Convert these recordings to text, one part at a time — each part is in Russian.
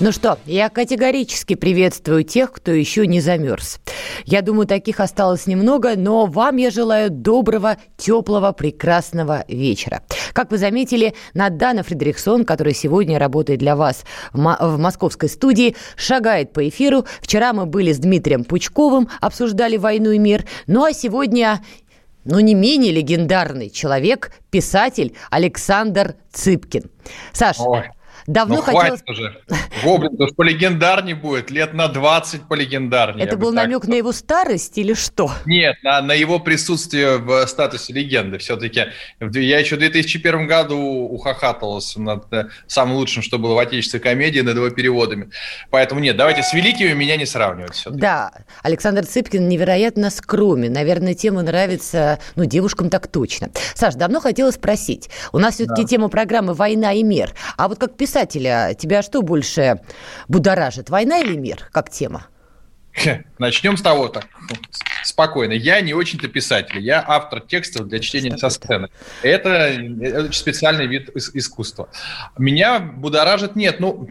Ну что, я категорически приветствую тех, кто еще не замерз. Я думаю, таких осталось немного, но вам я желаю доброго, теплого, прекрасного вечера. Как вы заметили, Надана Фредериксон, которая сегодня работает для вас в, в московской студии, шагает по эфиру. Вчера мы были с Дмитрием Пучковым, обсуждали «Войну и мир». Ну а сегодня но не менее легендарный человек, писатель Александр Цыпкин. Саш, Ой. Давно ну, хотелось... хватит уже. Гоблин уж полегендарнее будет, лет на 20 полегендарнее. Это был намек сказал. на его старость или что? Нет, на, на его присутствие в статусе легенды. Все-таки я еще в 2001 году ухахатывался над э, самым лучшим, что было в отечественной комедии, над его переводами. Поэтому нет, давайте с великими меня не сравнивать. Все-таки. Да, Александр Цыпкин невероятно скромен. Наверное, тема нравится, ну, девушкам так точно. Саш, давно хотела спросить. У нас все-таки да. тема программы «Война и мир». А вот как писатель писателя тебя что больше будоражит, война или мир, как тема? Начнем с того так спокойно. Я не очень-то писатель, я автор текстов для чтения со сцены. Это, это специальный вид искусства. Меня будоражит нет. Ну,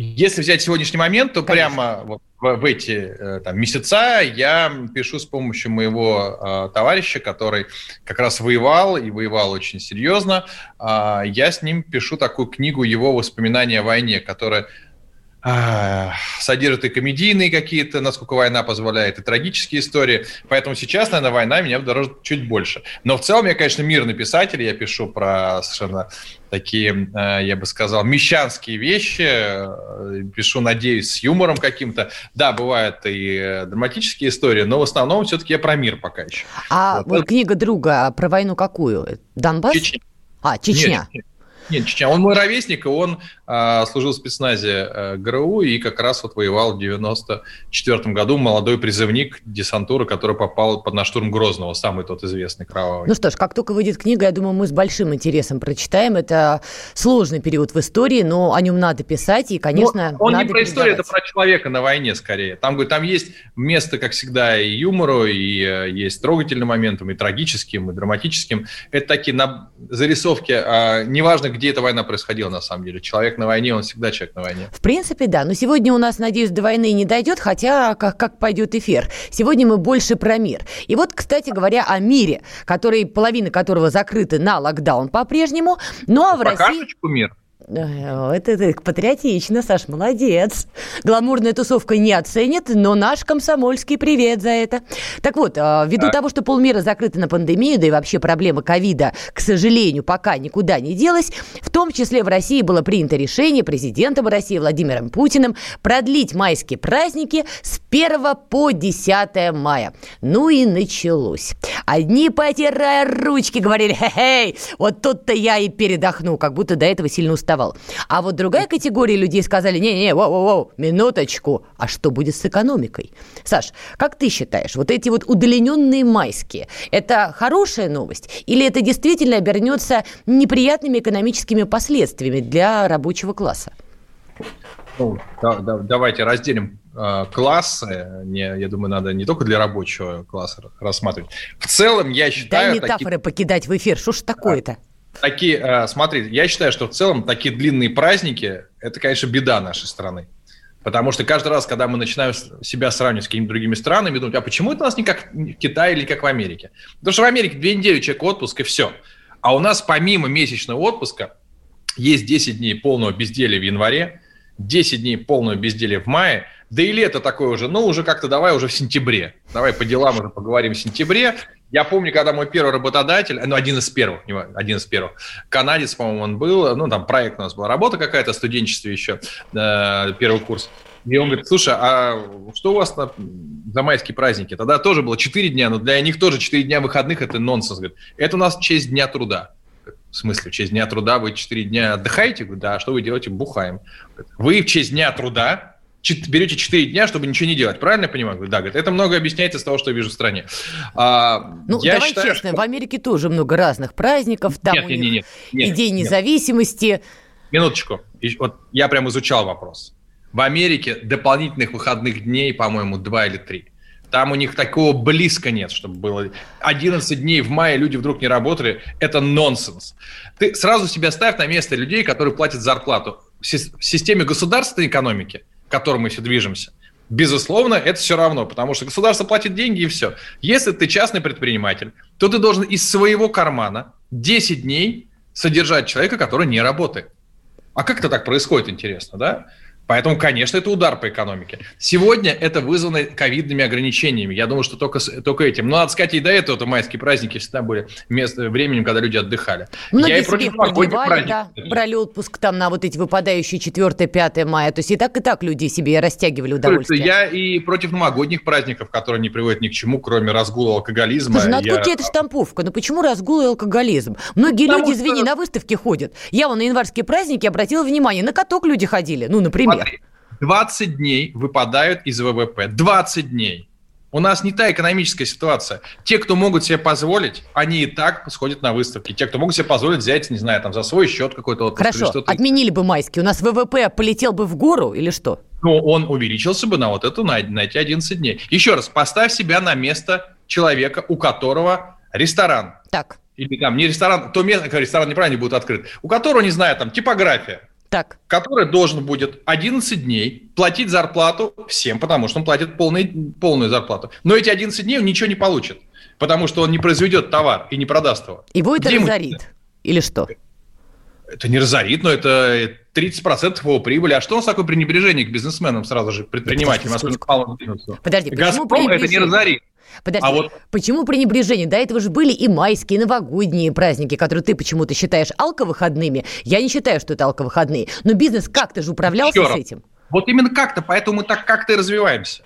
если взять сегодняшний момент, то Конечно. прямо вот в, в эти э, там, месяца я пишу с помощью моего э, товарища, который как раз воевал и воевал очень серьезно. Э, я с ним пишу такую книгу его воспоминания о войне, которая содержит и комедийные какие-то, насколько война позволяет, и трагические истории. Поэтому сейчас, наверное, война меня дорожит чуть больше. Но в целом я, конечно, мирный писатель. Я пишу про совершенно такие, а, я бы сказал, мещанские вещи. Э, пишу, надеюсь, с юмором каким-то. Да, бывают и э, драматические истории, но в основном все-таки я про мир пока еще. А вот, книга друга про войну какую? Донбасс? Чечня. А, Чечня. Нет, нет, Чечня. Он мой ровесник, и он а, служил в спецназе а, ГРУ и как раз вот воевал в 94 году. Молодой призывник десантуры, который попал под на штурм Грозного, самый тот известный кровавый. Ну что ж, как только выйдет книга, я думаю, мы с большим интересом прочитаем. Это сложный период в истории, но о нем надо писать, и, конечно, но он надо не про историю, это про человека на войне скорее. Там, там есть место, как всегда, и юмору, и э, есть трогательным моментом, и трагическим, и драматическим. Это такие на зарисовки, а, неважно, где эта война происходила на самом деле. Человек на войне, он всегда человек на войне. В принципе, да. Но сегодня у нас, надеюсь, до войны не дойдет, хотя как, как пойдет эфир. Сегодня мы больше про мир. И вот, кстати говоря, о мире, который, половина которого закрыты на локдаун по-прежнему. Ну а в России... мир. Это, это патриотично, Саш, молодец. Гламурная тусовка не оценит, но наш комсомольский привет за это. Так вот, а, ввиду да. того, что полмира закрыто на пандемию, да и вообще проблема ковида, к сожалению, пока никуда не делась, в том числе в России было принято решение президентом России Владимиром Путиным продлить майские праздники с 1 по 10 мая. Ну и началось. Одни, потирая ручки, говорили, хе-хей, вот тут-то я и передохну, как будто до этого сильно уставал давал. А вот другая категория людей сказали, не-не, воу-воу, минуточку, а что будет с экономикой? Саш, как ты считаешь, вот эти вот удлиненные майские, это хорошая новость или это действительно обернется неприятными экономическими последствиями для рабочего класса? Ну, да, да, давайте разделим э, классы. Не, я думаю, надо не только для рабочего класса рассматривать. В целом, я считаю... Да метафоры такие... покидать в эфир. Что ж такое-то? Такие, э, смотри, я считаю, что в целом такие длинные праздники – это, конечно, беда нашей страны. Потому что каждый раз, когда мы начинаем себя сравнивать с какими-то другими странами, думать, а почему это у нас не как в Китае или как в Америке? Потому что в Америке две недели человек отпуск и все. А у нас помимо месячного отпуска есть 10 дней полного безделия в январе, 10 дней полного безделия в мае, да и лето такое уже, ну, уже как-то давай уже в сентябре. Давай по делам уже поговорим в сентябре. Я помню, когда мой первый работодатель, ну, один из первых, один из первых, канадец, по-моему, он был, ну, там проект у нас была, работа какая-то, студенчество еще, э, первый курс. И он говорит, слушай, а что у вас на, за майские праздники? Тогда тоже было 4 дня, но для них тоже 4 дня выходных – это нонсенс. Говорит, это у нас в честь Дня труда. В смысле, в честь Дня труда вы 4 дня отдыхаете? Говорит, да, а что вы делаете? Бухаем. Вы в честь Дня труда берете 4 дня, чтобы ничего не делать. Правильно я понимаю? Да, говорит, это много объясняется из того, что я вижу в стране. А, ну, я давай считаю, честно, что... в Америке тоже много разных праздников. Там нет, у нет, них нет, нет, и День нет. независимости. Минуточку. Вот я прям изучал вопрос. В Америке дополнительных выходных дней, по-моему, два или три. Там у них такого близко нет, чтобы было 11 дней в мае люди вдруг не работали. Это нонсенс. Ты сразу себя ставь на место людей, которые платят зарплату. В системе государственной экономики, к которой мы все движемся, безусловно, это все равно, потому что государство платит деньги и все. Если ты частный предприниматель, то ты должен из своего кармана 10 дней содержать человека, который не работает. А как это так происходит, интересно, да? Поэтому, конечно, это удар по экономике. Сегодня это вызвано ковидными ограничениями. Я думаю, что только, только этим. Но надо сказать, и до этого-то майские праздники всегда были мест, временем, когда люди отдыхали. Многие Я и против продлевали, да, брали отпуск там на вот эти выпадающие 4-5 мая. То есть и так, и так люди себе растягивали удовольствие. Я и против новогодних праздников, которые не приводят ни к чему, кроме разгула алкоголизма. Слушай, ну откуда я... тебе эта штамповка? Ну почему разгул и алкоголизм? Многие Потому люди, извини, на выставке ходят. Я вон на январские праздники обратила внимание, на каток люди ходили, ну, например. Смотри, 20 дней выпадают из ВВП. 20 дней. У нас не та экономическая ситуация. Те, кто могут себе позволить, они и так сходят на выставки. Те, кто могут себе позволить взять, не знаю, там за свой счет какой-то отпуск Хорошо, или что-то. отменили бы майский. У нас ВВП полетел бы в гору или что? Ну, он увеличился бы на вот эту, на, на эти 11 дней. Еще раз, поставь себя на место человека, у которого ресторан. Так. Или там не ресторан, то место, ресторан неправильно будет открыт. У которого, не знаю, там типография так. который должен будет 11 дней платить зарплату всем, потому что он платит полный, полную зарплату. Но эти 11 дней он ничего не получит, потому что он не произведет товар и не продаст его. Его это Где разорит? Ему... Или что? Это не разорит, но это 30% его прибыли. А что у нас такое пренебрежение к бизнесменам сразу же, предпринимателям? Подожди, Газпром это не разорит. Подожди, а вот... почему пренебрежение? До этого же были и майские, и новогодние праздники, которые ты почему-то считаешь алковыходными. Я не считаю, что это алковыходные. Но бизнес как-то же управлялся с этим. Вот именно как-то, поэтому мы так как-то и развиваемся.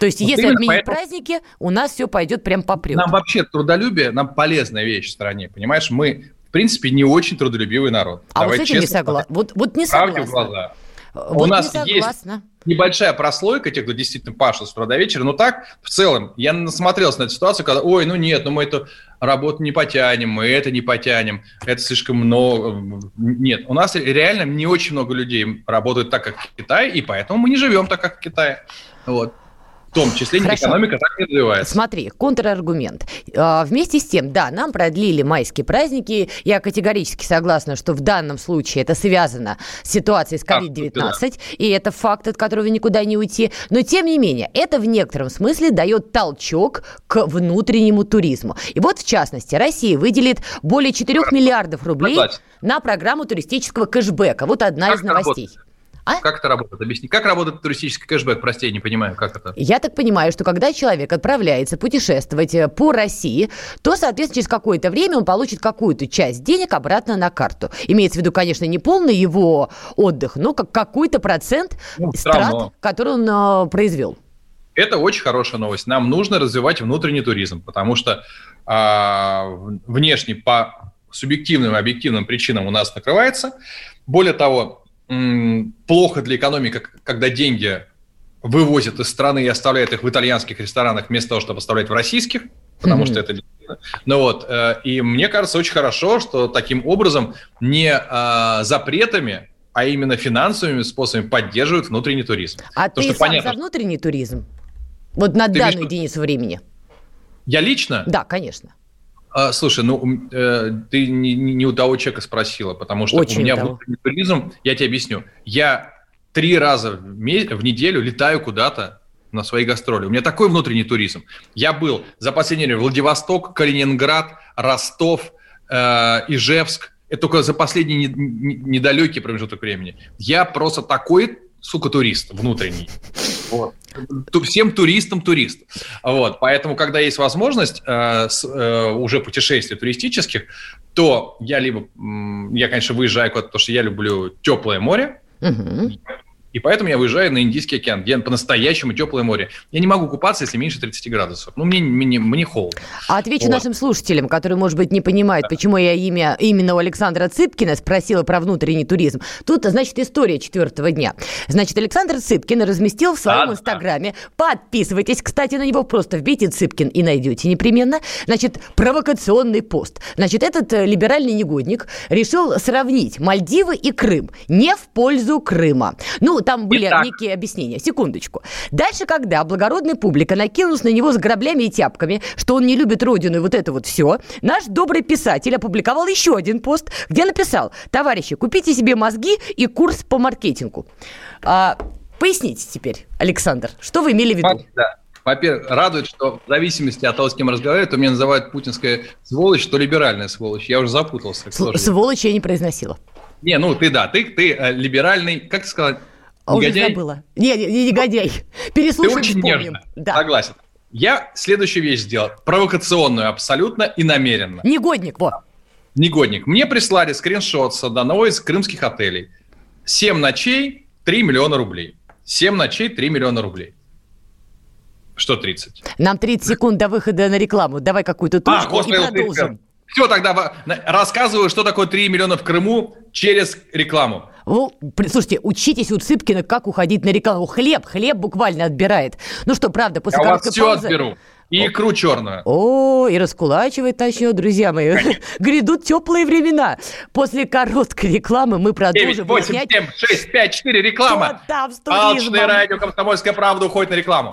То есть, вот если отменить поэтому... праздники, у нас все пойдет прям по прямому. Нам вообще трудолюбие, нам полезная вещь в стране, понимаешь? Мы, в принципе, не очень трудолюбивый народ. А Давай вот с этим не согласна. Вот, вот не согласна. в Вот у нас есть небольшая прослойка тех, кто действительно пашет с утра до вечера, но так, в целом, я насмотрелся на эту ситуацию, когда, ой, ну нет, ну мы эту работу не потянем, мы это не потянем, это слишком много. Нет, у нас реально не очень много людей работают так, как в Китае, и поэтому мы не живем так, как в Китае. Вот в том числе Хорошо. экономика так не развивается. Смотри, контраргумент. А, вместе с тем, да, нам продлили майские праздники. Я категорически согласна, что в данном случае это связано с ситуацией с COVID-19, да. и это факт, от которого никуда не уйти. Но, тем не менее, это в некотором смысле дает толчок к внутреннему туризму. И вот, в частности, Россия выделит более 4 миллиардов рублей на программу туристического кэшбэка. Вот одна как из новостей. Работает? А? Как это работает? Объясни. Как работает туристический кэшбэк? Прости, я не понимаю, как это. Я так понимаю, что когда человек отправляется путешествовать э, по России, то, соответственно, через какое-то время он получит какую-то часть денег обратно на карту. Имеется в виду, конечно, не полный его отдых, но как какой-то процент ну, страт, который он э, произвел. Это очень хорошая новость. Нам нужно развивать внутренний туризм, потому что э, внешний по субъективным и объективным причинам у нас накрывается. Более того, плохо для экономики, когда деньги вывозят из страны и оставляют их в итальянских ресторанах вместо того, чтобы оставлять в российских, потому mm-hmm. что это ну вот, э, и мне кажется очень хорошо, что таким образом не э, запретами, а именно финансовыми способами поддерживают внутренний туризм. А То, ты сам понятно, за внутренний туризм? Вот на данную видишь, единицу времени? Я лично? Да, конечно. А, слушай, ну э, ты не, не у того человека спросила, потому что Очень у меня внутренний туризм, я тебе объясню. Я три раза в, в неделю летаю куда-то на свои гастроли. У меня такой внутренний туризм. Я был за последнее время Владивосток, Калининград, Ростов, э, Ижевск. Это только за последний не, не, недалекий промежуток времени. Я просто такой, сука, турист внутренний. Вот всем туристам турист. Вот, поэтому, когда есть возможность э, с, э, уже путешествий туристических, то я либо, я, конечно, выезжаю куда-то, потому что я люблю теплое море, угу. И поэтому я выезжаю на Индийский океан, где по-настоящему теплое море. Я не могу купаться, если меньше 30 градусов. Ну, мне, мне, мне холодно. А отвечу вот. нашим слушателям, которые, может быть, не понимают, да. почему я имя именно у Александра Цыпкина спросила про внутренний туризм. Тут, значит, история четвертого дня. Значит, Александр Цыпкин разместил в своем а, инстаграме, да. подписывайтесь, кстати, на него, просто вбейте Цыпкин и найдете непременно, значит, провокационный пост. Значит, этот э, либеральный негодник решил сравнить Мальдивы и Крым. Не в пользу Крыма. Ну, там были Итак. некие объяснения. Секундочку. Дальше, когда благородная публика накинулась на него с граблями и тяпками, что он не любит родину и вот это вот все, наш добрый писатель опубликовал еще один пост, где написал, товарищи, купите себе мозги и курс по маркетингу. А, поясните теперь, Александр, что вы имели в виду? Да. Во-первых, радует, что в зависимости от того, с кем разговаривают, то меня называют путинская сволочь, то либеральная сволочь. Я уже запутался. Сволочь я не произносила. Не, ну ты да, ты, ты э, либеральный, как сказать, а уже забыла. Не, не, не негодяй. Переслушаем, Ты очень вспомним. нежно. Да. Согласен. Я следующую вещь сделал. Провокационную абсолютно и намеренно. Негодник, вот. Негодник. Мне прислали скриншот с одного из крымских отелей. Семь ночей, 3 миллиона рублей. Семь ночей, 3 миллиона рублей. Что 30? Нам 30 секунд до выхода на рекламу. Давай какую-то точку а, и продолжим. Все, тогда рассказываю, что такое 3 миллиона в Крыму через рекламу. Ну, слушайте, учитесь у Цыпкина, как уходить на рекламу. Хлеб, хлеб буквально отбирает. Ну что, правда, после Я короткой все паузы... отберу. И икру черную. О, и раскулачивать начнет, друзья мои. Грядут теплые времена. После короткой рекламы мы продолжим 9, 8, выяснять... 7, 6, 5, 4, реклама. Там, Алчная радио «Комсомольская правда» уходит на рекламу.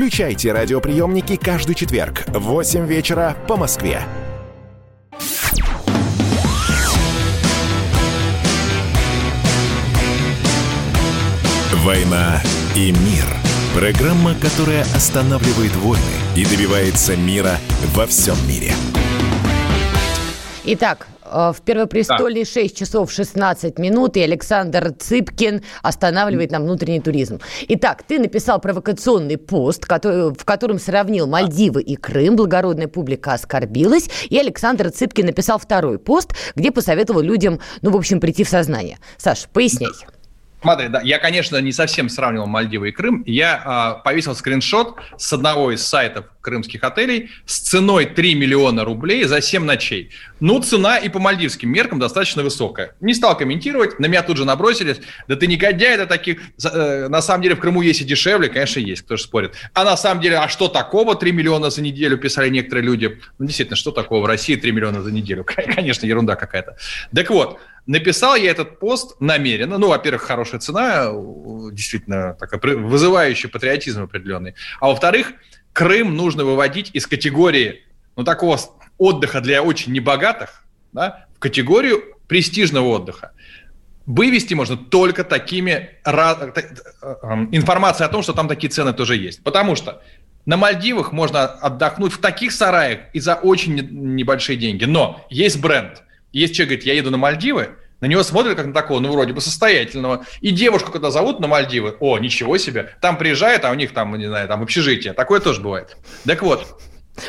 Включайте радиоприемники каждый четверг в 8 вечера по Москве. «Война и мир» – программа, которая останавливает войны и добивается мира во всем мире. Итак, в Первопрестолье да. 6 часов 16 минут, и Александр Цыпкин останавливает нам внутренний туризм. Итак, ты написал провокационный пост, который, в котором сравнил Мальдивы и Крым, благородная публика оскорбилась, и Александр Цыпкин написал второй пост, где посоветовал людям, ну, в общем, прийти в сознание. Саш, поясняй. Смотри, да, я, конечно, не совсем сравнивал Мальдивы и Крым. Я э, повесил скриншот с одного из сайтов крымских отелей с ценой 3 миллиона рублей за 7 ночей. Ну, цена и по мальдивским меркам достаточно высокая. Не стал комментировать, на меня тут же набросились. Да ты негодяй, это таких... Э, на самом деле в Крыму есть и дешевле, конечно, есть, кто же спорит. А на самом деле, а что такого 3 миллиона за неделю, писали некоторые люди. Ну, действительно, что такого в России 3 миллиона за неделю? Конечно, ерунда какая-то. Так вот, Написал я этот пост намеренно. Ну, во-первых, хорошая цена, действительно такая вызывающая патриотизм определенный. А во-вторых, Крым нужно выводить из категории ну, такого отдыха для очень небогатых да, в категорию престижного отдыха. Вывести можно только такими э, информацией о том, что там такие цены тоже есть. Потому что на Мальдивах можно отдохнуть в таких сараях и за очень небольшие деньги. Но есть бренд – есть человек говорит, я еду на Мальдивы, на него смотрят как на такого, ну, вроде бы состоятельного. И девушку, когда зовут на Мальдивы, о, ничего себе, там приезжает, а у них там, не знаю, там общежитие. Такое тоже бывает. Так вот.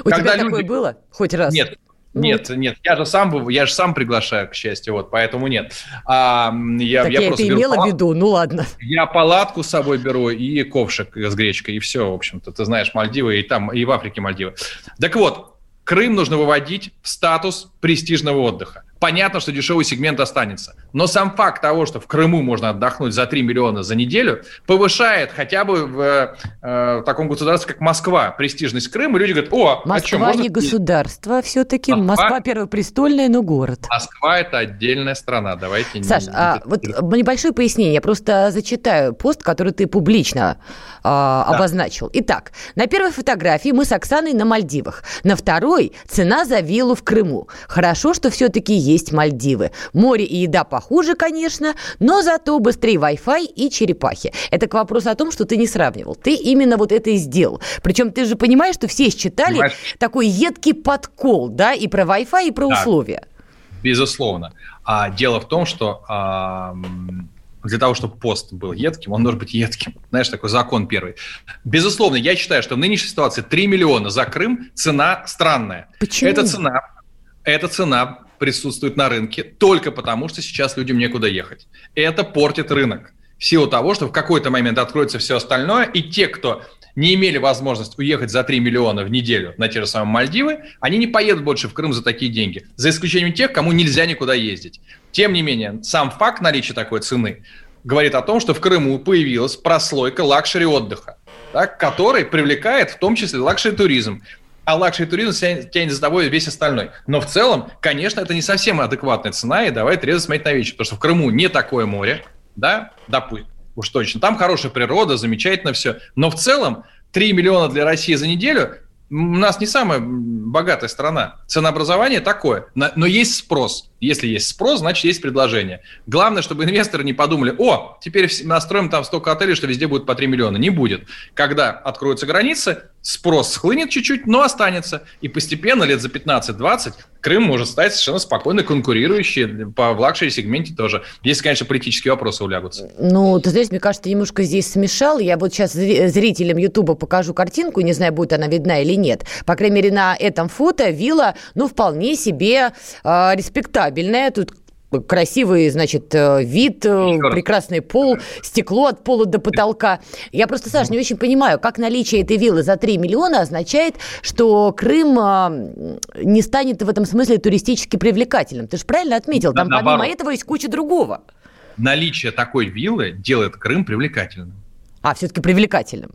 У тебя люди... такое было хоть раз? Нет, ну, нет, нет, я же сам, я же сам приглашаю, к счастью, вот, поэтому нет. А, я, так я, я просто это имела в виду, ну ладно. Я палатку с собой беру и ковшик с гречкой, и все, в общем-то. Ты знаешь, Мальдивы, и там, и в Африке Мальдивы. Так вот, Крым нужно выводить в статус престижного отдыха. Понятно, что дешевый сегмент останется. Но сам факт того, что в Крыму можно отдохнуть за 3 миллиона за неделю, повышает хотя бы в э, таком государстве, как Москва, престижность Крыма. Люди говорят, о, Москва а что, можно... не государство все-таки. Москва... Москва первопрестольная, но город. Москва – это отдельная страна. Давайте Саш, не... а, вот небольшое пояснение. Я просто зачитаю пост, который ты публично а, да. обозначил. Итак, на первой фотографии мы с Оксаной на Мальдивах. На второй – цена за виллу в Крыму. Хорошо, что все-таки есть Мальдивы. Море и еда похуже, конечно, но зато быстрее Wi-Fi и черепахи. Это к вопросу о том, что ты не сравнивал. Ты именно вот это и сделал. Причем ты же понимаешь, что все считали Понимаешь? такой едкий подкол, да, и про Wi-Fi, и про да, условия. Безусловно. А дело в том, что а, для того, чтобы пост был едким, он должен быть едким. Знаешь, такой закон первый. Безусловно, я считаю, что в нынешней ситуации 3 миллиона за Крым цена странная. Почему? Эта цена, эта цена присутствует на рынке только потому, что сейчас людям некуда ехать. Это портит рынок. В силу того, что в какой-то момент откроется все остальное, и те, кто не имели возможность уехать за 3 миллиона в неделю на те же самые Мальдивы, они не поедут больше в Крым за такие деньги. За исключением тех, кому нельзя никуда ездить. Тем не менее, сам факт наличия такой цены говорит о том, что в Крыму появилась прослойка luxury отдыха, так, который привлекает в том числе luxury туризм а luxury туризм тянет за собой весь остальной. Но в целом, конечно, это не совсем адекватная цена, и давай трезво смотреть на вещи, потому что в Крыму не такое море, да, допустим, уж точно. Там хорошая природа, замечательно все. Но в целом 3 миллиона для России за неделю у нас не самая богатая страна. Ценообразование такое. Но есть спрос. Если есть спрос, значит, есть предложение. Главное, чтобы инвесторы не подумали, о, теперь настроим там столько отелей, что везде будет по 3 миллиона. Не будет. Когда откроются границы, спрос схлынет чуть-чуть, но останется. И постепенно, лет за 15-20, Крым может стать совершенно спокойно конкурирующий по в luxury -сегменте тоже. Если, конечно, политические вопросы улягутся. Ну, ты знаешь, мне кажется, немножко здесь смешал. Я вот сейчас зрителям Ютуба покажу картинку, не знаю, будет она видна или нет. По крайней мере, на этом фото вилла, ну, вполне себе э, респектабельная. Тут красивый, значит, э, вид, э, прекрасный пол, стекло от пола до потолка. Я просто, Саш, не очень понимаю, как наличие этой виллы за 3 миллиона означает, что Крым а, не станет в этом смысле туристически привлекательным. Ты же правильно отметил, там Наоборот. помимо этого есть куча другого. Наличие такой виллы делает Крым привлекательным. А, все-таки привлекательным.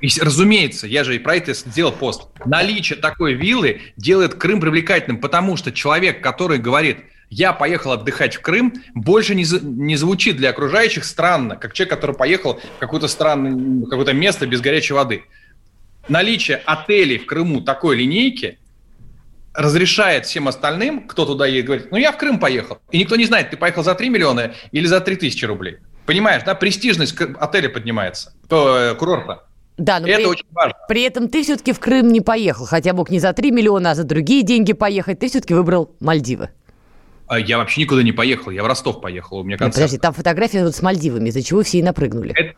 И, разумеется, я же и про это сделал пост. Наличие такой виллы делает Крым привлекательным, потому что человек, который говорит – я поехал отдыхать в Крым, больше не, не звучит для окружающих странно, как человек, который поехал в какое-то странное, какое-то место без горячей воды. Наличие отелей в Крыму такой линейки разрешает всем остальным, кто туда едет, говорит, ну я в Крым поехал. И никто не знает, ты поехал за 3 миллиона или за 3 тысячи рублей. Понимаешь, да, престижность отеля поднимается, то, э, курорта. Да, но это при, очень важно. При этом ты все-таки в Крым не поехал, хотя мог не за 3 миллиона, а за другие деньги поехать. Ты все-таки выбрал Мальдивы. А я вообще никуда не поехал, я в Ростов поехал, у меня концерт. Нет, подожди, там фотография вот с Мальдивами, из-за чего все и напрыгнули. Это,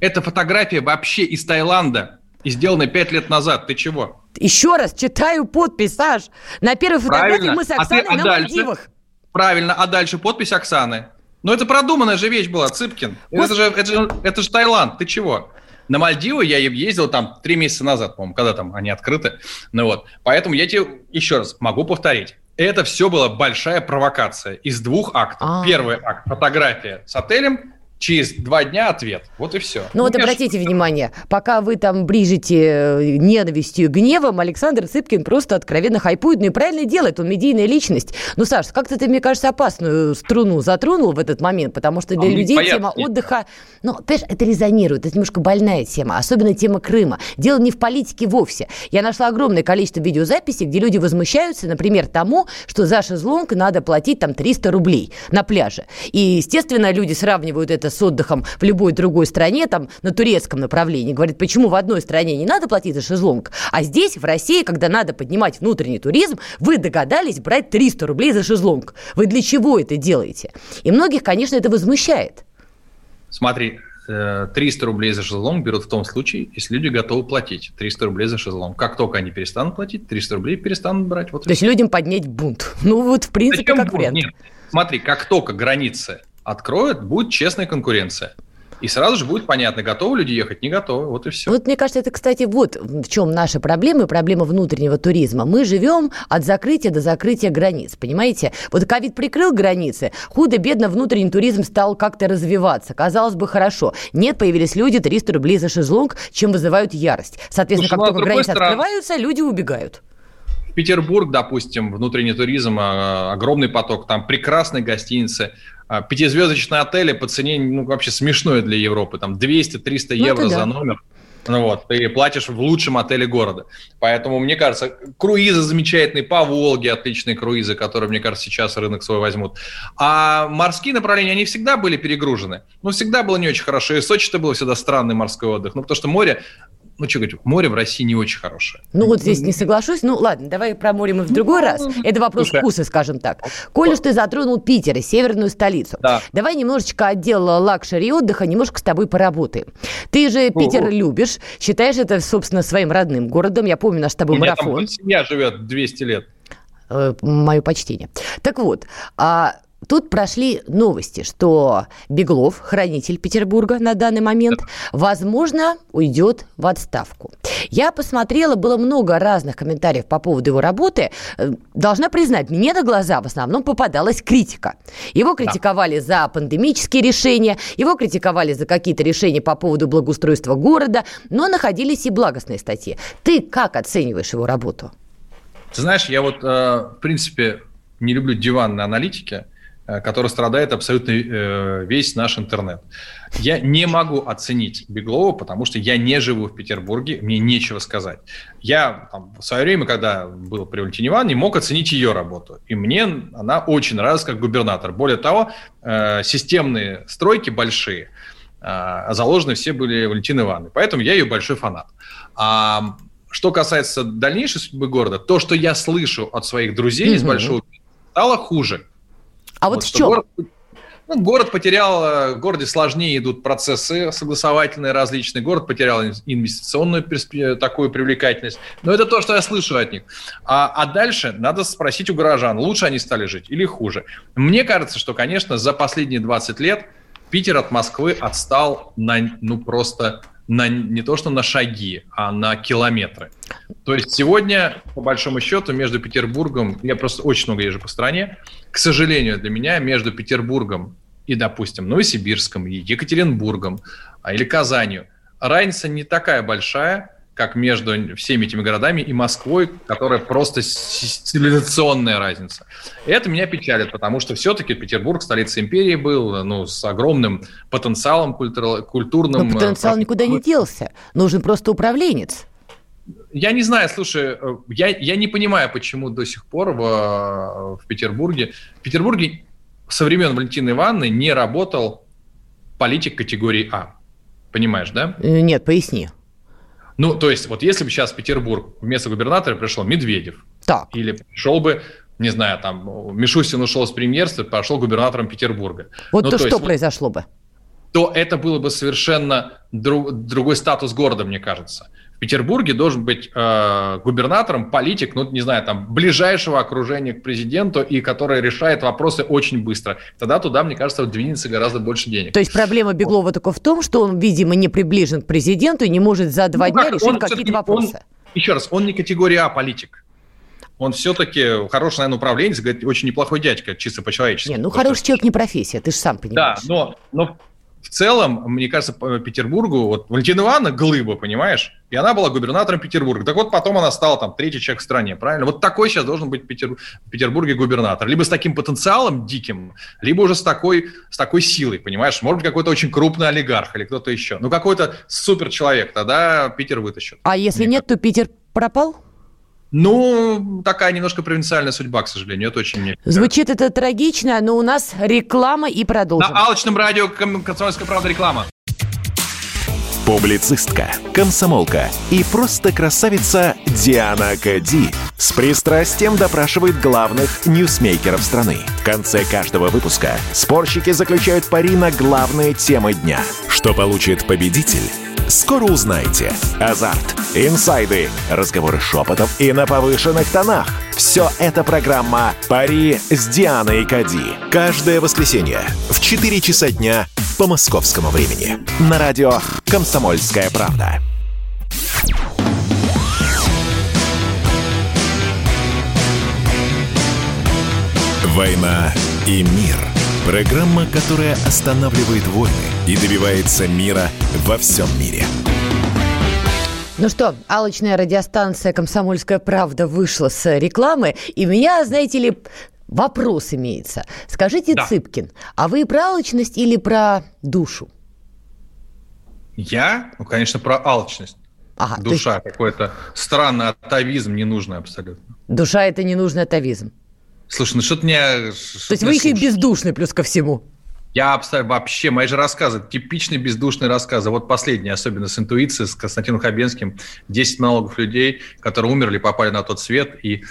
это фотография вообще из Таиланда и сделана пять лет назад. Ты чего? Еще раз читаю подпись, Саш. На первой фотографии Правильно. мы с Оксаной а ты, а на дальше? Мальдивах. Правильно, а дальше подпись Оксаны. Ну это продуманная же вещь была, Цыпкин. Это же, это, же, это же Таиланд, ты чего? На Мальдивы я ездил там три месяца назад, по-моему, когда там они открыты. Ну вот, поэтому я тебе еще раз могу повторить. Это все была большая провокация из двух актов. А-а-а. Первый акт – фотография с отелем, через два дня ответ. Вот и все. Ну, вот ну, обратите ж... внимание, пока вы там брижите э, ненавистью и гневом, Александр Цыпкин просто откровенно хайпует, ну и правильно делает, он медийная личность. Ну, Саш, как-то ты, мне кажется, опасную струну затронул в этот момент, потому что для а людей тема отдыха, ну, понимаешь, это резонирует, это немножко больная тема, особенно тема Крыма. Дело не в политике вовсе. Я нашла огромное количество видеозаписей, где люди возмущаются, например, тому, что за шезлонг надо платить там 300 рублей на пляже. И, естественно, люди сравнивают это это с отдыхом в любой другой стране, там, на турецком направлении. Говорит, почему в одной стране не надо платить за шезлонг, а здесь, в России, когда надо поднимать внутренний туризм, вы догадались брать 300 рублей за шезлонг. Вы для чего это делаете? И многих, конечно, это возмущает. Смотри, 300 э, рублей за шезлонг берут в том случае, если люди готовы платить 300 рублей за шезлонг. Как только они перестанут платить, 300 рублей перестанут брать. Вот То есть людям поднять бунт. Ну вот, в принципе, Зачем как бунт? вариант. Нет. Смотри, как только границы откроют, будет честная конкуренция. И сразу же будет понятно, готовы люди ехать, не готовы. Вот и все. Вот мне кажется, это, кстати, вот в чем наша проблема, проблема внутреннего туризма. Мы живем от закрытия до закрытия границ, понимаете? Вот ковид прикрыл границы, худо-бедно внутренний туризм стал как-то развиваться. Казалось бы, хорошо. Нет, появились люди, 300 рублей за шезлонг, чем вызывают ярость. Соответственно, Слушай, как ну, только границы стороны... открываются, люди убегают. Петербург, допустим, внутренний туризм, а, огромный поток, там прекрасные гостиницы, а, пятизвездочные отели по цене ну, вообще смешное для Европы, там 200-300 ну, евро да. за номер. Ну вот, ты платишь в лучшем отеле города. Поэтому, мне кажется, круизы замечательные, по Волге отличные круизы, которые, мне кажется, сейчас рынок свой возьмут. А морские направления, они всегда были перегружены. Ну, всегда было не очень хорошо. И Сочи-то было всегда странный морской отдых. Ну, потому что море ну, что говорить, море в России не очень хорошее. Ну, вот здесь не соглашусь. Ну, ладно, давай про море мы в другой раз. Это вопрос Слушай, вкуса, скажем так. Коль уж ты затронул Питер и северную столицу, да. давай немножечко отдел luxury отдыха, немножко с тобой поработаем. Ты же Питер О-о. любишь, считаешь это, собственно, своим родным городом. Я помню наш с тобой У меня марафон. Там семья живет 200 лет. Э, Мое почтение. Так вот, а Тут прошли новости, что Беглов, хранитель Петербурга на данный момент, возможно, уйдет в отставку. Я посмотрела, было много разных комментариев по поводу его работы. Э, должна признать, мне на глаза в основном попадалась критика. Его критиковали да. за пандемические решения, его критиковали за какие-то решения по поводу благоустройства города, но находились и благостные статьи. Ты как оцениваешь его работу? Ты знаешь, я вот, э, в принципе, не люблю диванные аналитики, который страдает абсолютно э, весь наш интернет. Я не могу оценить Беглова, потому что я не живу в Петербурге, мне нечего сказать. Я там, в свое время, когда был при Валентине Ивановне, мог оценить ее работу. И мне она очень нравилась как губернатор. Более того, э, системные стройки большие, заложены все были Валентиной Ивановной. Поэтому я ее большой фанат. А что касается дальнейшей судьбы города, то, что я слышу от своих друзей mm-hmm. из большого стало хуже. А вот, вот в чем? Город, ну, город потерял, э, в городе сложнее идут процессы согласовательные различные, город потерял инвестиционную такую привлекательность. Но это то, что я слышу от них. А, а дальше надо спросить у горожан, лучше они стали жить или хуже. Мне кажется, что, конечно, за последние 20 лет Питер от Москвы отстал на, ну, просто на, не то что на шаги, а на километры. То есть сегодня, по большому счету, между Петербургом, я просто очень много езжу по стране, к сожалению для меня, между Петербургом и, допустим, Новосибирском, и Екатеринбургом а, или Казанью, разница не такая большая, как между всеми этими городами и Москвой, которая просто цивилизационная разница. И это меня печалит, потому что все-таки Петербург столица империи был, ну, с огромным потенциалом культур, культурным. Но потенциал э, никуда не делся. Нужен просто управленец. Я не знаю, слушай, э, я, я не понимаю, почему до сих пор в, в Петербурге... В Петербурге со времен Валентины Ивановны не работал политик категории А. Понимаешь, да? Э, нет, поясни. Ну, то есть, вот если бы сейчас в Петербург вместо губернатора пришел Медведев, так. или пришел бы, не знаю, там, Мишустин ушел с премьерства, пошел губернатором Петербурга. Вот ну, то, то что есть, произошло бы? То это было бы совершенно друг, другой статус города, мне кажется. В Петербурге должен быть э, губернатором политик, ну, не знаю, там, ближайшего окружения к президенту и который решает вопросы очень быстро. Тогда туда, мне кажется, двинется гораздо больше денег. То есть проблема Беглова вот. только в том, что он, видимо, не приближен к президенту и не может за два ну, дня как, решить какие-то вопросы. Он, еще раз, он не категория А политик он все-таки хороший, наверное, управленец, говорит, очень неплохой дядька, чисто по-человечески. Не, ну хороший человек не профессия, ты же сам понимаешь. Да, но, но в целом, мне кажется, Петербургу, вот Валентина Ивановна глыба, понимаешь? И она была губернатором Петербурга. Так вот, потом она стала там третий человек в стране, правильно? Вот такой сейчас должен быть Петер... в Петербурге губернатор. Либо с таким потенциалом диким, либо уже с такой, с такой силой, понимаешь? Может быть, какой-то очень крупный олигарх или кто-то еще. Ну, какой-то супер человек, тогда Питер вытащит. А если нет, то Питер пропал? Ну, такая немножко провинциальная судьба, к сожалению. Это очень мне... Звучит это трагично, но у нас реклама и продолжим. На Алчном радио «Комсомольская правда» реклама. Публицистка, комсомолка и просто красавица Диана Кади с пристрастием допрашивает главных ньюсмейкеров страны. В конце каждого выпуска спорщики заключают пари на главные темы дня. Что получит победитель? Скоро узнаете. Азарт, инсайды, разговоры шепотов и на повышенных тонах. Все это программа «Пари с Дианой Кади». Каждое воскресенье в 4 часа дня по московскому времени. На радио «Комсомольская правда». «Война и мир» – программа, которая останавливает войны и добивается мира во всем мире. Ну что, алочная радиостанция «Комсомольская правда» вышла с рекламы, и у меня, знаете ли, вопрос имеется. Скажите, да. Цыпкин, а вы про алчность или про душу? Я? Ну, конечно, про алчность. Ага, Душа есть... какой-то странный атовизм, ненужный абсолютно. Душа – это ненужный атовизм. Слушай, ну что-то мне... То есть вы еще и бездушный плюс ко всему. Я абсолютно вообще, мои же рассказы, типичные бездушные рассказы. Вот последний, особенно с интуицией, с Константином Хабенским. 10 монологов людей, которые умерли, попали на тот свет, и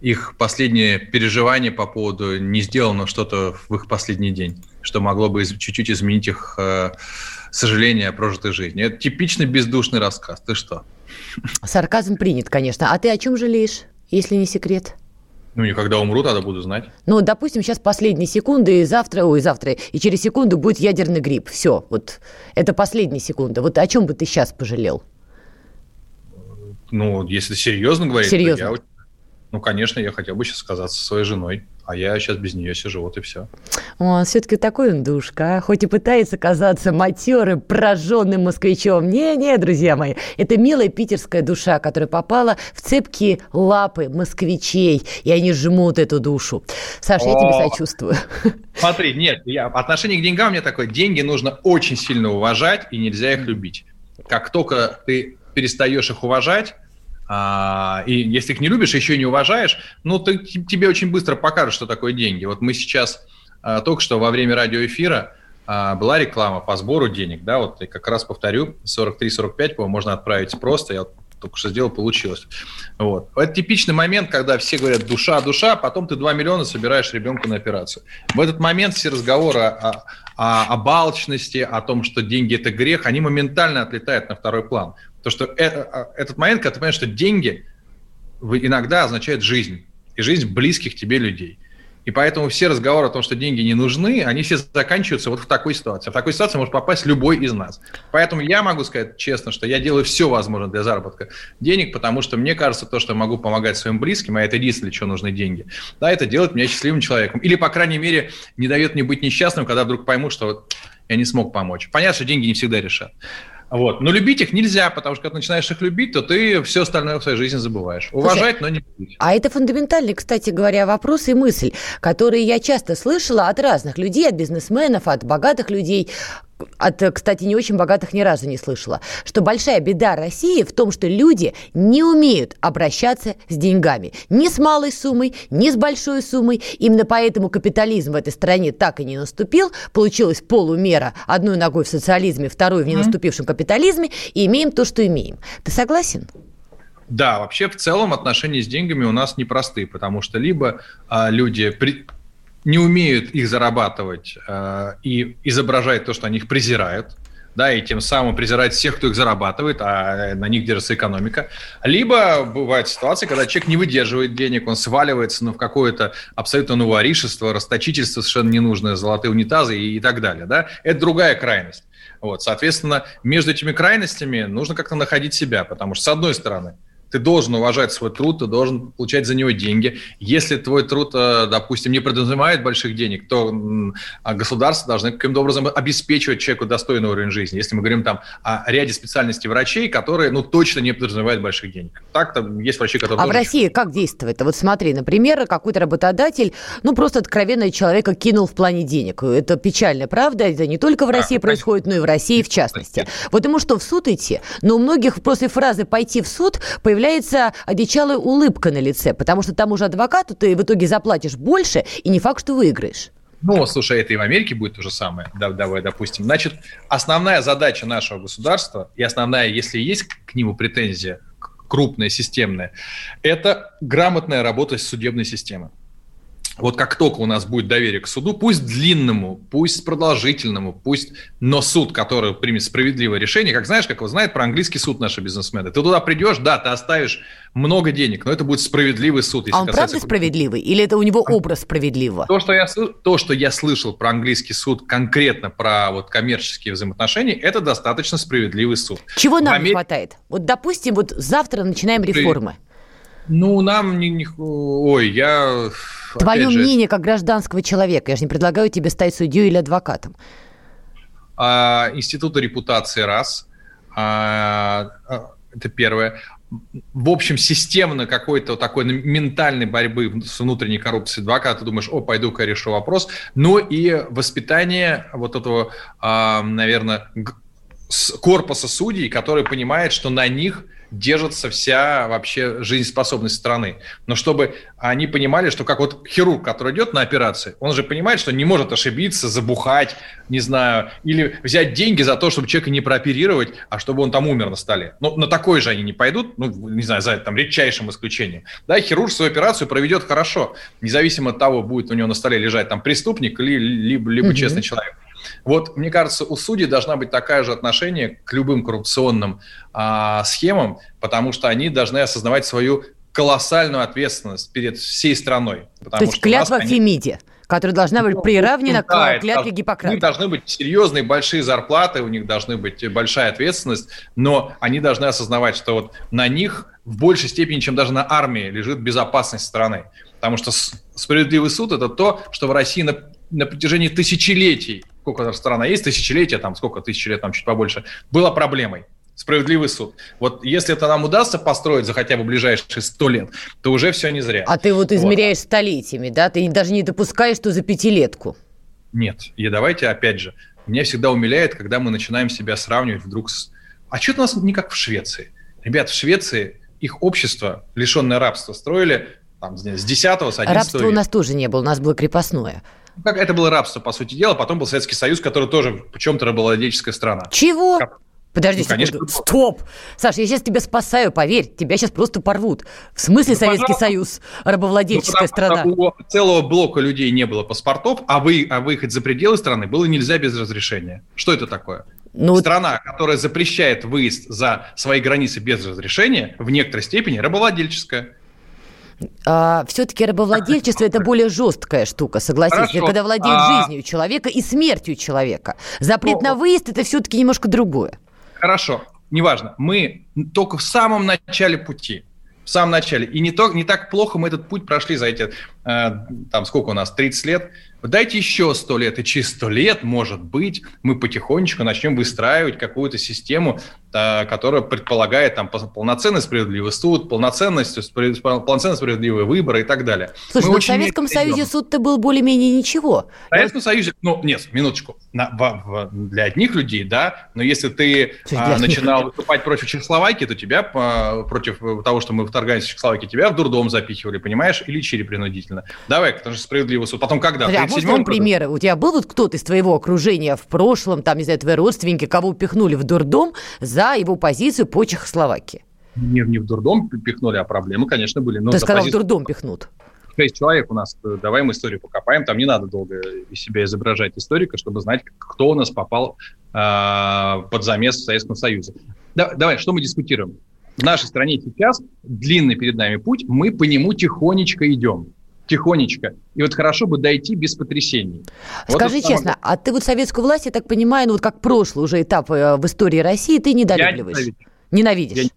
их последнее переживание по поводу не сделано что-то в их последний день, что могло бы чуть-чуть изменить их э, сожаление о прожитой жизни. Это типичный бездушный рассказ. Ты что? Сарказм принят, конечно. А ты о чем жалеешь, если не секрет? Ну, никогда умру, тогда буду знать. Ну, допустим, сейчас последние секунды, и завтра, ой, завтра, и через секунду будет ядерный грипп. Все, вот это последние секунды. Вот о чем бы ты сейчас пожалел? Ну, если серьезно говорить, серьезно. то я, ну, конечно, я хотел бы сейчас сказаться со своей женой. А я сейчас без нее сижу, вот и все. Он все-таки такой он душка, хоть и пытается казаться матерым, прожженным москвичом. Не-не, друзья мои, это милая питерская душа, которая попала в цепкие лапы москвичей, и они жмут эту душу. Саша, я тебе сочувствую. Смотри, нет, я, отношение к деньгам у меня такое. Деньги нужно очень сильно уважать, и нельзя их любить. Как только ты перестаешь их уважать, а, и если их не любишь, еще и не уважаешь, ну, ты, тебе очень быстро покажут, что такое деньги. Вот мы сейчас а, только что во время радиоэфира а, была реклама по сбору денег, да, вот я как раз повторю, 43-45, по можно отправить просто, я только что сделал, получилось. Вот. Это типичный момент, когда все говорят «душа, душа», потом ты 2 миллиона собираешь ребенку на операцию. В этот момент все разговоры о, о, об алчности, о том, что деньги – это грех, они моментально отлетают на второй план. То, что это, а, этот момент, когда ты понимаешь, что деньги иногда означают жизнь, и жизнь близких тебе людей. И поэтому все разговоры о том, что деньги не нужны, они все заканчиваются вот в такой ситуации. В такой ситуации может попасть любой из нас. Поэтому я могу сказать честно, что я делаю все возможное для заработка денег, потому что мне кажется, то, что я могу помогать своим близким, а это единственное, для чего нужны деньги, да, это делает меня счастливым человеком. Или, по крайней мере, не дает мне быть несчастным, когда вдруг пойму, что я не смог помочь. Понятно, что деньги не всегда решат. Вот. Но любить их нельзя, потому что когда начинаешь их любить, то ты все остальное в своей жизни забываешь. Уважать, Слушай, но не любить. А это фундаментальный, кстати говоря, вопрос и мысль, которые я часто слышала от разных людей, от бизнесменов, от богатых людей от, кстати, не очень богатых ни разу не слышала, что большая беда России в том, что люди не умеют обращаться с деньгами. Ни с малой суммой, ни с большой суммой. Именно поэтому капитализм в этой стране так и не наступил. Получилась полумера одной ногой в социализме, второй в ненаступившем капитализме. И имеем то, что имеем. Ты согласен? Да, вообще в целом отношения с деньгами у нас непростые, потому что либо а, люди при, не умеют их зарабатывать э, и изображать то, что они их презирают, да, и тем самым презирать всех, кто их зарабатывает, а на них держится экономика. Либо бывают ситуации, когда человек не выдерживает денег, он сваливается ну, в какое-то абсолютно новоришество, расточительство совершенно ненужное, золотые унитазы и, и так далее. Да? Это другая крайность. Вот, соответственно, между этими крайностями нужно как-то находить себя, потому что, с одной стороны, ты должен уважать свой труд, ты должен получать за него деньги. Если твой труд, э, допустим, не подразумевает больших денег, то а государство должно каким-то образом обеспечивать человеку достойный уровень жизни. Если мы говорим там о ряде специальностей врачей, которые, ну, точно не подразумевают больших денег. Так, там есть врачи, которые... А в России как действует? Вот смотри, например, какой-то работодатель, ну, просто откровенно человека кинул в плане денег. Это печально, правда? Это не только в России а, происходит, но и в России в частности. Вот ему что, в суд идти? Но у многих после фразы «пойти в суд» появляется появляется одичалая улыбка на лице, потому что тому же адвокату ты в итоге заплатишь больше, и не факт, что выиграешь. Ну, слушай, это и в Америке будет то же самое, давай допустим. Значит, основная задача нашего государства, и основная, если есть к нему претензия, крупная, системная, это грамотная работа судебной системой. Вот как только у нас будет доверие к суду, пусть длинному, пусть продолжительному, пусть, но суд, который примет справедливое решение, как знаешь, как его знает про английский суд наши бизнесмены. Ты туда придешь, да, ты оставишь много денег, но это будет справедливый суд. А он правда справедливый? Или это у него образ справедливого? То что, я, то, что я слышал про английский суд, конкретно про вот коммерческие взаимоотношения, это достаточно справедливый суд. Чего нам Америке... не хватает? Вот, допустим, вот завтра начинаем реформы. Ну, нам не, не... Ой, я... Твое же... мнение как гражданского человека. Я же не предлагаю тебе стать судьей или адвокатом. А, института репутации раз. А, а, это первое. В общем, системно какой-то такой ментальной борьбы с внутренней коррупцией два, когда ты думаешь, о, пойду-ка решу вопрос. Но и воспитание вот этого, а, наверное, корпуса судей, который понимает, что на них держится вся вообще жизнеспособность страны. Но чтобы они понимали, что как вот хирург, который идет на операции, он же понимает, что не может ошибиться, забухать, не знаю, или взять деньги за то, чтобы человека не прооперировать, а чтобы он там умер на столе. Но на такой же они не пойдут, ну, не знаю, за там редчайшим исключением. Да, хирург свою операцию проведет хорошо, независимо от того, будет у него на столе лежать там преступник или либо, либо угу. честный человек. Вот, мне кажется, у судей должна быть такая же отношение к любым коррупционным а, схемам, потому что они должны осознавать свою колоссальную ответственность перед всей страной. То есть клятва в Фемиде которая должна быть ну, приравнена да, к клятве Гиппократа. У них должны быть серьезные большие зарплаты, у них должны быть большая ответственность, но они должны осознавать, что вот на них в большей степени, чем даже на армии, лежит безопасность страны. Потому что справедливый суд – это то, что в России на, на протяжении тысячелетий сколько страна есть, тысячелетия, там сколько тысяч лет, там чуть побольше, была проблемой. Справедливый суд. Вот если это нам удастся построить за хотя бы ближайшие сто лет, то уже все не зря. А ты вот измеряешь вот. столетиями, да? Ты даже не допускаешь, что за пятилетку. Нет. И давайте, опять же, меня всегда умиляет, когда мы начинаем себя сравнивать вдруг с... А что у нас не как в Швеции? Ребят, в Швеции их общество, лишенное рабства, строили там, с 10 с 11 Рабства века. у нас тоже не было, у нас было крепостное. Как это было рабство, по сути дела. Потом был Советский Союз, который тоже в чем-то рабовладельческая страна. Чего? Как? Подожди ну, конечно, секунду. Стоп! Саша, я сейчас тебя спасаю, поверь, тебя сейчас просто порвут. В смысле ну, Советский Союз, рабовладельческая ну, страна? У целого блока людей не было паспортов, а, вы, а выехать за пределы страны было нельзя без разрешения. Что это такое? Ну, Страна, которая запрещает выезд за свои границы без разрешения, в некоторой степени рабовладельческая а, все-таки рабовладельчество это более жесткая штука, согласитесь, Хорошо. когда владеет а... жизнью человека и смертью человека. Запрет ну... на выезд это все-таки немножко другое. Хорошо, неважно. Мы только в самом начале пути в самом начале. И не, то, не так плохо мы этот путь прошли за эти, э, там, сколько у нас, 30 лет. Дайте еще 100 лет, и через 100 лет, может быть, мы потихонечку начнем выстраивать какую-то систему, э, которая предполагает там полноценный справедливый суд, полноценность, полноценный справедливый выбор и так далее. Слушай, мы ну в Советском Союзе суд-то был более-менее ничего. В Советском Союзе, ну, нет, минуточку, на, в, в, для одних людей, да, но если ты а, начинал выступать против Чехословакии, то тебя, по, против того, что мы вторгались в Чехословакию, тебя в дурдом запихивали, понимаешь, и лечили принудительно. Давай, потому что справедливый суд. Потом когда? Да, можно примеры? У тебя был вот кто-то из твоего окружения в прошлом, там, не знаю, твои родственники, кого упихнули в дурдом за его позицию по Чехословакии? Не, не в дурдом пихнули, а проблемы, конечно, были. Но Ты сказал, позицию... в дурдом пихнут шесть человек у нас, давай мы историю покопаем, там не надо долго из себя изображать историка, чтобы знать, кто у нас попал э, под замес в Советском Союзе. Да, давай, что мы дискутируем? В нашей стране сейчас длинный перед нами путь, мы по нему тихонечко идем тихонечко. И вот хорошо бы дойти без потрясений. Скажи вот честно, а ты вот советскую власть, я так понимаю, ну вот как прошлый уже этап э, в истории России, ты недолюбливаешь? Я ненавидишь. Я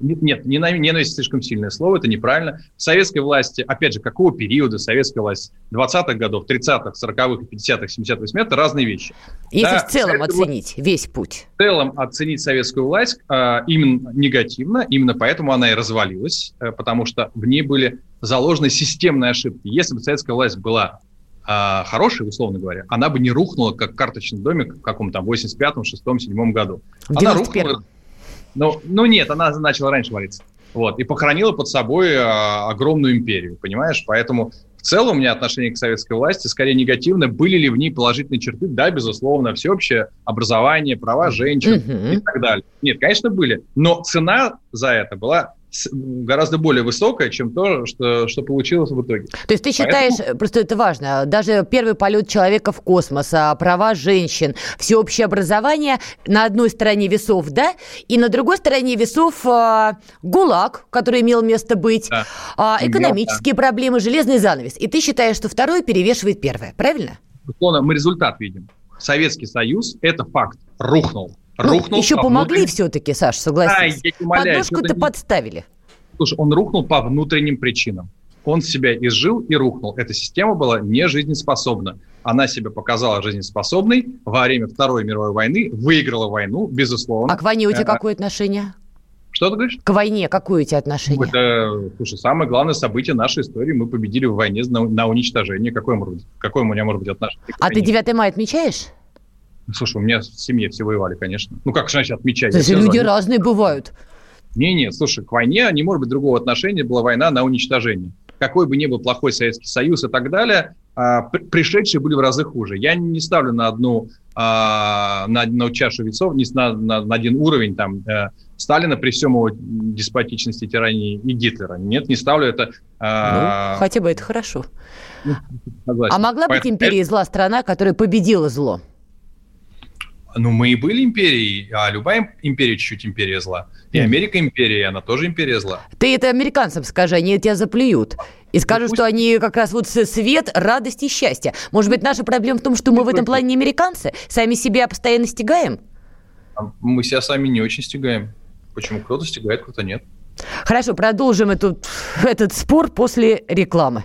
нет, ненависть слишком сильное слово, это неправильно. В советской власти, опять же, какого периода советская власть? 20-х годов, 30-х, 40-х, 50-х, 70-х, 80-х – это разные вещи. Если да, в целом оценить власть, весь путь. В целом оценить советскую власть а, именно негативно, именно поэтому она и развалилась, а, потому что в ней были заложены системные ошибки. Если бы советская власть была а, хорошей, условно говоря, она бы не рухнула, как карточный домик в каком-то 85-м, 6-м, 7 году. Она рухнула ну, ну нет, она начала раньше вариться. Вот, и похоронила под собой э, огромную империю, понимаешь? Поэтому в целом у меня отношение к советской власти скорее негативно. Были ли в ней положительные черты? Да, безусловно, всеобщее образование, права женщин mm-hmm. и так далее. Нет, конечно, были. Но цена за это была гораздо более высокая, чем то, что, что получилось в итоге. То есть ты считаешь, Поэтому... просто это важно, даже первый полет человека в космос, а права женщин, всеобщее образование на одной стороне весов, да, и на другой стороне весов э, ГУЛАГ, который имел место быть, да. э, экономические да. проблемы, железный занавес. И ты считаешь, что второе перевешивает первое, правильно? Условно, мы результат видим. Советский Союз – это факт, рухнул. Ну, рухнул еще помогли внутренним... все-таки, Саш, согласись. Да, Подножку-то не... подставили. Слушай, он рухнул по внутренним причинам. Он себя изжил и рухнул. Эта система была не жизнеспособна. Она себя показала жизнеспособной во время Второй мировой войны, выиграла войну, безусловно. А к войне у тебя э, какое отношение? Что ты говоришь? К войне какое у тебя отношение? Это, слушай, самое главное событие нашей истории. Мы победили в войне на, на уничтожение. Какое, может какое у меня может быть отношение? А ты 9 мая отмечаешь? Слушай, у меня в семье все воевали, конечно. Ну, как значит отмечать? Слушай, люди звоню. разные бывают. Не-не, слушай, к войне не может быть другого отношения, была война на уничтожение. Какой бы ни был плохой Советский Союз и так далее, а, пришедшие были в разы хуже. Я не ставлю на одну, а, на одну чашу весов, не на, на, на один уровень там, э, Сталина при всем его деспотичности, тирании и Гитлера. Нет, не ставлю это... А, ну, хотя бы это хорошо. Ну, а могла быть империя зла страна, которая победила зло? Ну, мы и были империей, а любая империя чуть-чуть империя зла. И Америка империя, она тоже империя зла. Ты это американцам скажи, они тебя заплюют. И скажут, ну, что они как раз вот свет, радость и счастье. Может быть, наша проблема в том, что мы в этом плане не американцы? Сами себя постоянно стигаем? А мы себя сами не очень стигаем. Почему? Кто-то стигает, кто-то нет. Хорошо, продолжим эту, этот спор после рекламы.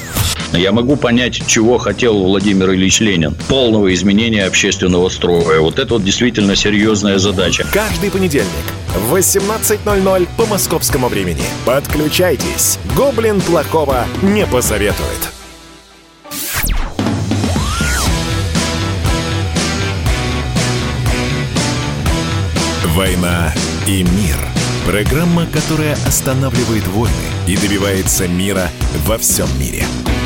Я могу понять, чего хотел Владимир Ильич Ленин. Полного изменения общественного строя. Вот это вот действительно серьезная задача. Каждый понедельник в 18.00 по московскому времени. Подключайтесь. Гоблин плохого не посоветует. «Война и мир» – программа, которая останавливает войны и добивается мира во всем мире –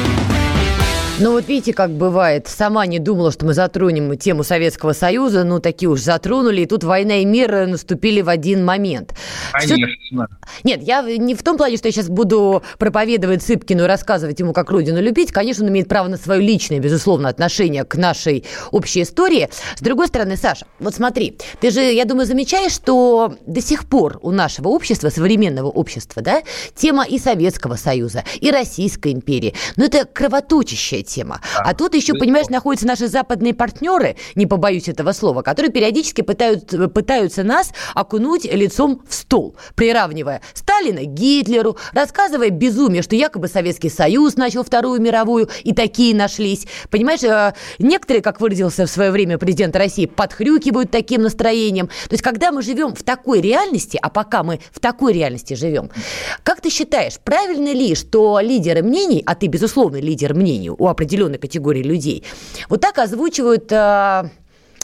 ну вот видите, как бывает. Сама не думала, что мы затронем тему Советского Союза. Ну, такие уж затронули. И тут война и мир наступили в один момент. Конечно. Все... Нет, я не в том плане, что я сейчас буду проповедовать Цыпкину и рассказывать ему, как Родину любить. Конечно, он имеет право на свое личное, безусловно, отношение к нашей общей истории. С другой стороны, Саша, вот смотри, ты же, я думаю, замечаешь, что до сих пор у нашего общества, современного общества, да, тема и Советского Союза, и Российской империи, ну, это кровоточащая тема. Да. А тут еще, понимаешь, находятся наши западные партнеры, не побоюсь этого слова, которые периодически пытаются, пытаются нас окунуть лицом в стол, приравнивая Сталина к Гитлеру, рассказывая безумие, что якобы Советский Союз начал Вторую мировую, и такие нашлись. Понимаешь, э, некоторые, как выразился в свое время президент России, подхрюкивают таким настроением. То есть, когда мы живем в такой реальности, а пока мы в такой реальности живем, как ты считаешь, правильно ли, что лидеры мнений, а ты, безусловно, лидер мнений у определенной категории людей, вот так озвучивают э,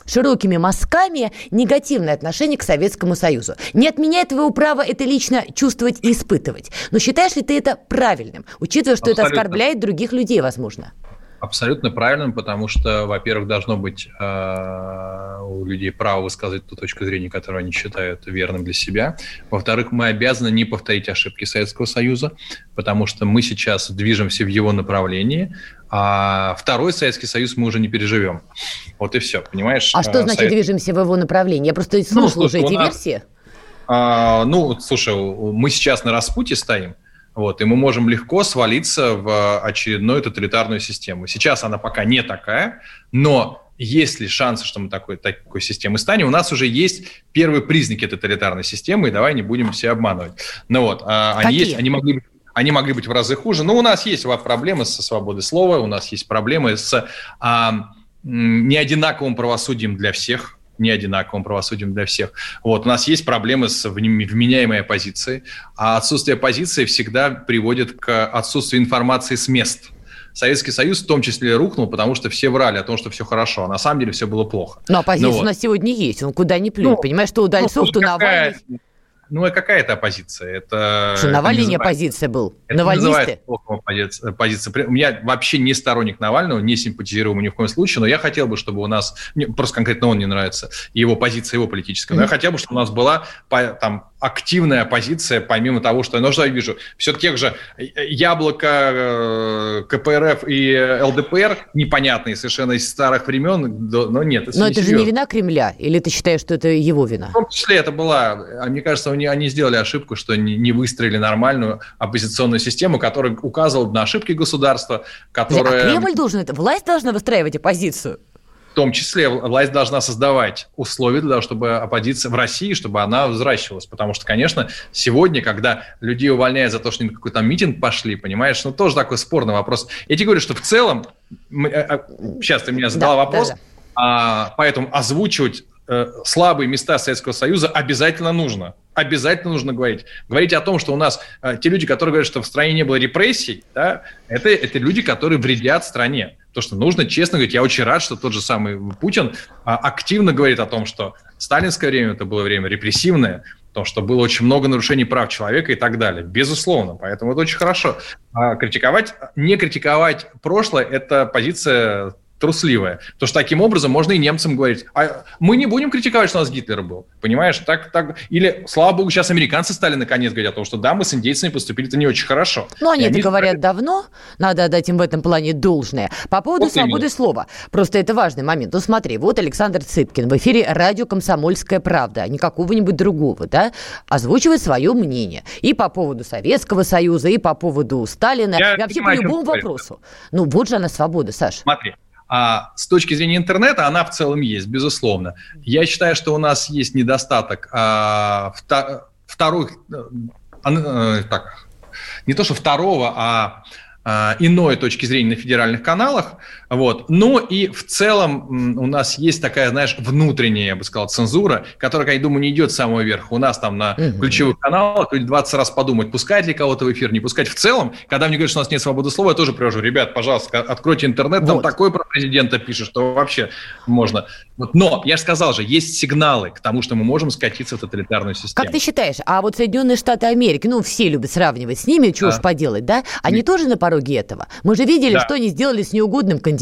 широкими мазками негативное отношение к Советскому Союзу. Не отменяет твоего права это лично чувствовать и испытывать. Но считаешь ли ты это правильным, учитывая, что Абсолютно. это оскорбляет других людей, возможно? Абсолютно правильным, потому что, во-первых, должно быть э, у людей право высказывать ту точку зрения, которую они считают верным для себя. Во-вторых, мы обязаны не повторить ошибки Советского Союза, потому что мы сейчас движемся в его направлении, а второй Советский Союз мы уже не переживем. Вот и все, понимаешь? А что а, значит Совет... движемся в его направлении? Я просто слушала ну, слушай, уже эти нас... версии. А, ну, слушай, мы сейчас на распутье стоим, вот, и мы можем легко свалиться в очередную тоталитарную систему. Сейчас она пока не такая, но есть ли шансы, что мы такой, такой системой станем, у нас уже есть первые признаки тоталитарной системы, и давай не будем все обманывать. Ну вот, а, они есть, они могли быть они могли быть в разы хуже. Но у нас есть проблемы со свободой слова, у нас есть проблемы с а, неодинаковым правосудием для всех не одинаковым правосудием для всех. Вот, у нас есть проблемы с вменяемой оппозицией, а отсутствие оппозиции всегда приводит к отсутствию информации с мест. Советский Союз в том числе рухнул, потому что все врали о том, что все хорошо, а на самом деле все было плохо. Но оппозиция ну, вот. у нас сегодня есть, он куда ни плюнь. Ну, Понимаешь, что у Дальцов, ну, то Навальный... Ну, а какая это оппозиция? Это, что, Навальный не оппозиция был? Это Навальнисты? Позиция, позиция. Я вообще не сторонник Навального, не симпатизирую ему ни в коем случае, но я хотел бы, чтобы у нас, просто конкретно он не нравится, его позиция, его политическая, но я хотел бы, чтобы у нас была там активная оппозиция, помимо того, что, ну, что я вижу, все тех же э, Яблоко, э, КПРФ и ЛДПР, непонятные совершенно из старых времен, но нет. Это но это серьезно. же не вина Кремля, или ты считаешь, что это его вина? В том числе это была, а мне кажется, они, они сделали ошибку, что не, не выстроили нормальную оппозиционную систему, которая указывала на ошибки государства, которая... А Кремль должен власть должна выстраивать оппозицию в том числе власть должна создавать условия для того, чтобы оппозиция в России, чтобы она взращивалась. Потому что, конечно, сегодня, когда людей увольняют за то, что они на какой-то митинг пошли, понимаешь, ну тоже такой спорный вопрос. Я тебе говорю, что в целом, а, а, сейчас ты меня задала да, вопрос, да, да. А, поэтому озвучивать э, слабые места Советского Союза обязательно нужно. Обязательно нужно говорить. Говорить о том, что у нас э, те люди, которые говорят, что в стране не было репрессий, да, это, это люди, которые вредят стране. То, что нужно честно говорить, я очень рад, что тот же самый Путин а, активно говорит о том, что сталинское время это было время репрессивное, то, что было очень много нарушений прав человека и так далее. Безусловно. Поэтому это очень хорошо. А критиковать, не критиковать прошлое – это позиция трусливая. Потому что таким образом можно и немцам говорить, а мы не будем критиковать, что у нас Гитлер был. Понимаешь? Так, так... Или, слава богу, сейчас американцы стали наконец говорить о том, что да, мы с индейцами поступили это не очень хорошо. Ну, они это говорят стали... давно, надо отдать им в этом плане должное. По поводу вот свободы именно. слова. Просто это важный момент. Ну, смотри, вот Александр Цыпкин в эфире радио «Комсомольская правда», а не какого-нибудь другого, да, озвучивает свое мнение. И по поводу Советского Союза, и по поводу Сталина, Я и вообще понимаю, по любому вопросу. Ну, вот же она свобода, Саша. Смотри, а с точки зрения интернета она в целом есть, безусловно. Я считаю, что у нас есть недостаток а, вторых, э, э, так, не то что второго, а а, иной точки зрения на федеральных каналах, вот. но и в целом у нас есть такая, знаешь, внутренняя, я бы сказал, цензура, которая, я думаю, не идет с самого верха. У нас там на угу. ключевых каналах люди 20 раз подумают, пускать ли кого-то в эфир, не пускать. В целом, когда мне говорят, что у нас нет свободы слова, я тоже привожу, ребят, пожалуйста, откройте интернет, там вот. такое про президента пишет, что вообще можно. Вот. Но, я же сказал же, есть сигналы к тому, что мы можем скатиться в тоталитарную систему. Как ты считаешь, а вот Соединенные Штаты Америки, ну, все любят сравнивать с ними, что да. уж поделать, да? Они Нет. тоже на пороге этого. Мы же видели, да. что они сделали с неугодным кандидатом,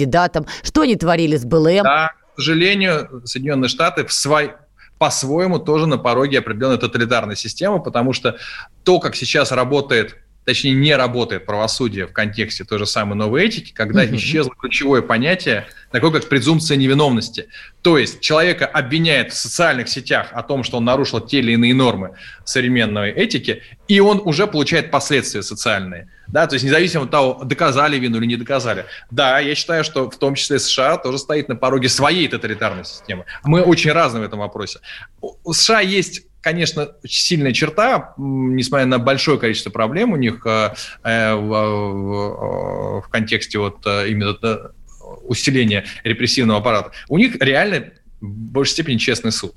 что они творили с БЛМ. Да, к сожалению, Соединенные Штаты в свой по-своему тоже на пороге определенной тоталитарной системы, потому что то, как сейчас работает точнее, не работает правосудие в контексте той же самой новой этики, когда mm-hmm. исчезло ключевое понятие, такое как презумпция невиновности. То есть человека обвиняют в социальных сетях о том, что он нарушил те или иные нормы современной этики, и он уже получает последствия социальные. Да, то есть независимо от того, доказали вину или не доказали. Да, я считаю, что в том числе США тоже стоит на пороге своей тоталитарной системы. Мы очень разные в этом вопросе. У США есть конечно, сильная черта, несмотря на большое количество проблем у них э, э, в, в, в контексте вот э, именно усиления репрессивного аппарата. У них реально в большей степени честный суд.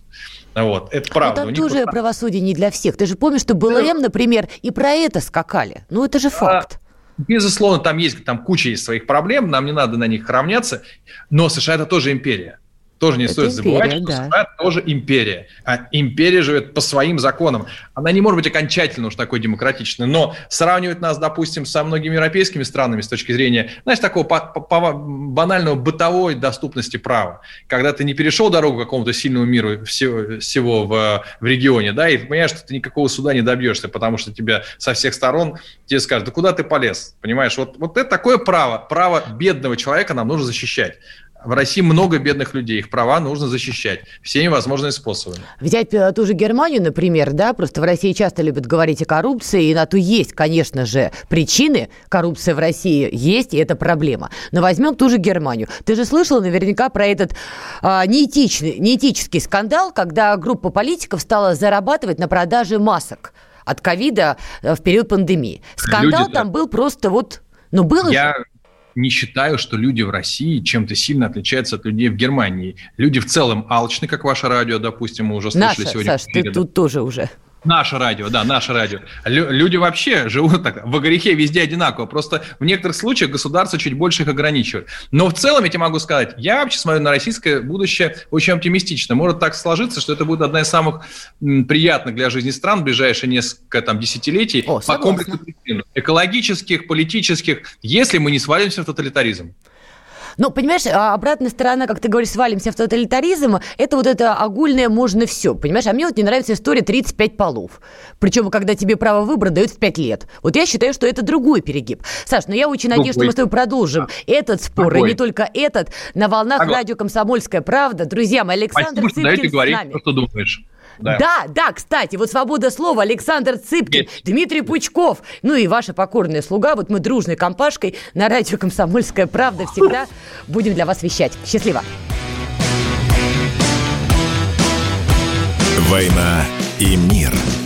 Вот, это правда. Но там тоже вот... правосудие не для всех. Ты же помнишь, что БЛМ, например, и про это скакали. Ну, это же факт. Безусловно, там есть там куча есть своих проблем, нам не надо на них равняться, но США это тоже империя. Тоже не это стоит империя, забывать, что да. США тоже империя. А империя живет по своим законам. Она не может быть окончательно уж такой демократичной, но сравнивать нас, допустим, со многими европейскими странами с точки зрения, знаешь, такого по, по, банального бытовой доступности права. Когда ты не перешел дорогу какому-то сильному миру всего, всего в, в регионе, да, и понимаешь, что ты никакого суда не добьешься, потому что тебя со всех сторон тебе скажут, да куда ты полез, понимаешь? Вот, вот это такое право, право бедного человека нам нужно защищать. В России много бедных людей, их права нужно защищать всеми возможными способами. Взять э, ту же Германию, например, да, просто в России часто любят говорить о коррупции, и на то есть, конечно же, причины. Коррупция в России есть, и это проблема. Но возьмем ту же Германию. Ты же слышала наверняка про этот а, неэтичный, неэтический скандал, когда группа политиков стала зарабатывать на продаже масок от ковида э, в период пандемии. Скандал Люди, там да. был просто вот... Ну, было Я... же не считаю, что люди в России чем-то сильно отличаются от людей в Германии. Люди в целом алчны, как ваше радио, допустим, мы уже слышали Наша, сегодня. Саш, ты тут тоже уже. Наше радио, да, наше радио. Люди вообще живут так, в грехе везде одинаково. Просто в некоторых случаях государство чуть больше их ограничивает. Но в целом, я тебе могу сказать, я вообще смотрю на российское будущее очень оптимистично. Может так сложиться, что это будет одна из самых приятных для жизни стран в ближайшие несколько там, десятилетий О, по комплексу причин. Экологических, политических, если мы не свалимся в тоталитаризм. Ну, понимаешь, а обратная сторона, как ты говоришь, свалимся в тоталитаризм, это вот это огульное можно все, понимаешь? А мне вот не нравится история 35 полов. Причем, когда тебе право выбора дают в 5 лет. Вот я считаю, что это другой перегиб. Саш, ну я очень надеюсь, что мы с тобой продолжим да. этот спор, Другой. и не только этот, на волнах Ага. радио «Комсомольская правда». Друзья мои, Александр Спасибо, Цыпкин что даете говорить, что думаешь. Да. да, да, кстати, вот свобода слова, Александр Цыпкин, Есть. Дмитрий Пучков, ну и ваша покорная слуга, вот мы дружной компашкой на радио «Комсомольская правда» всегда будем для вас вещать. Счастливо! «Война и мир» –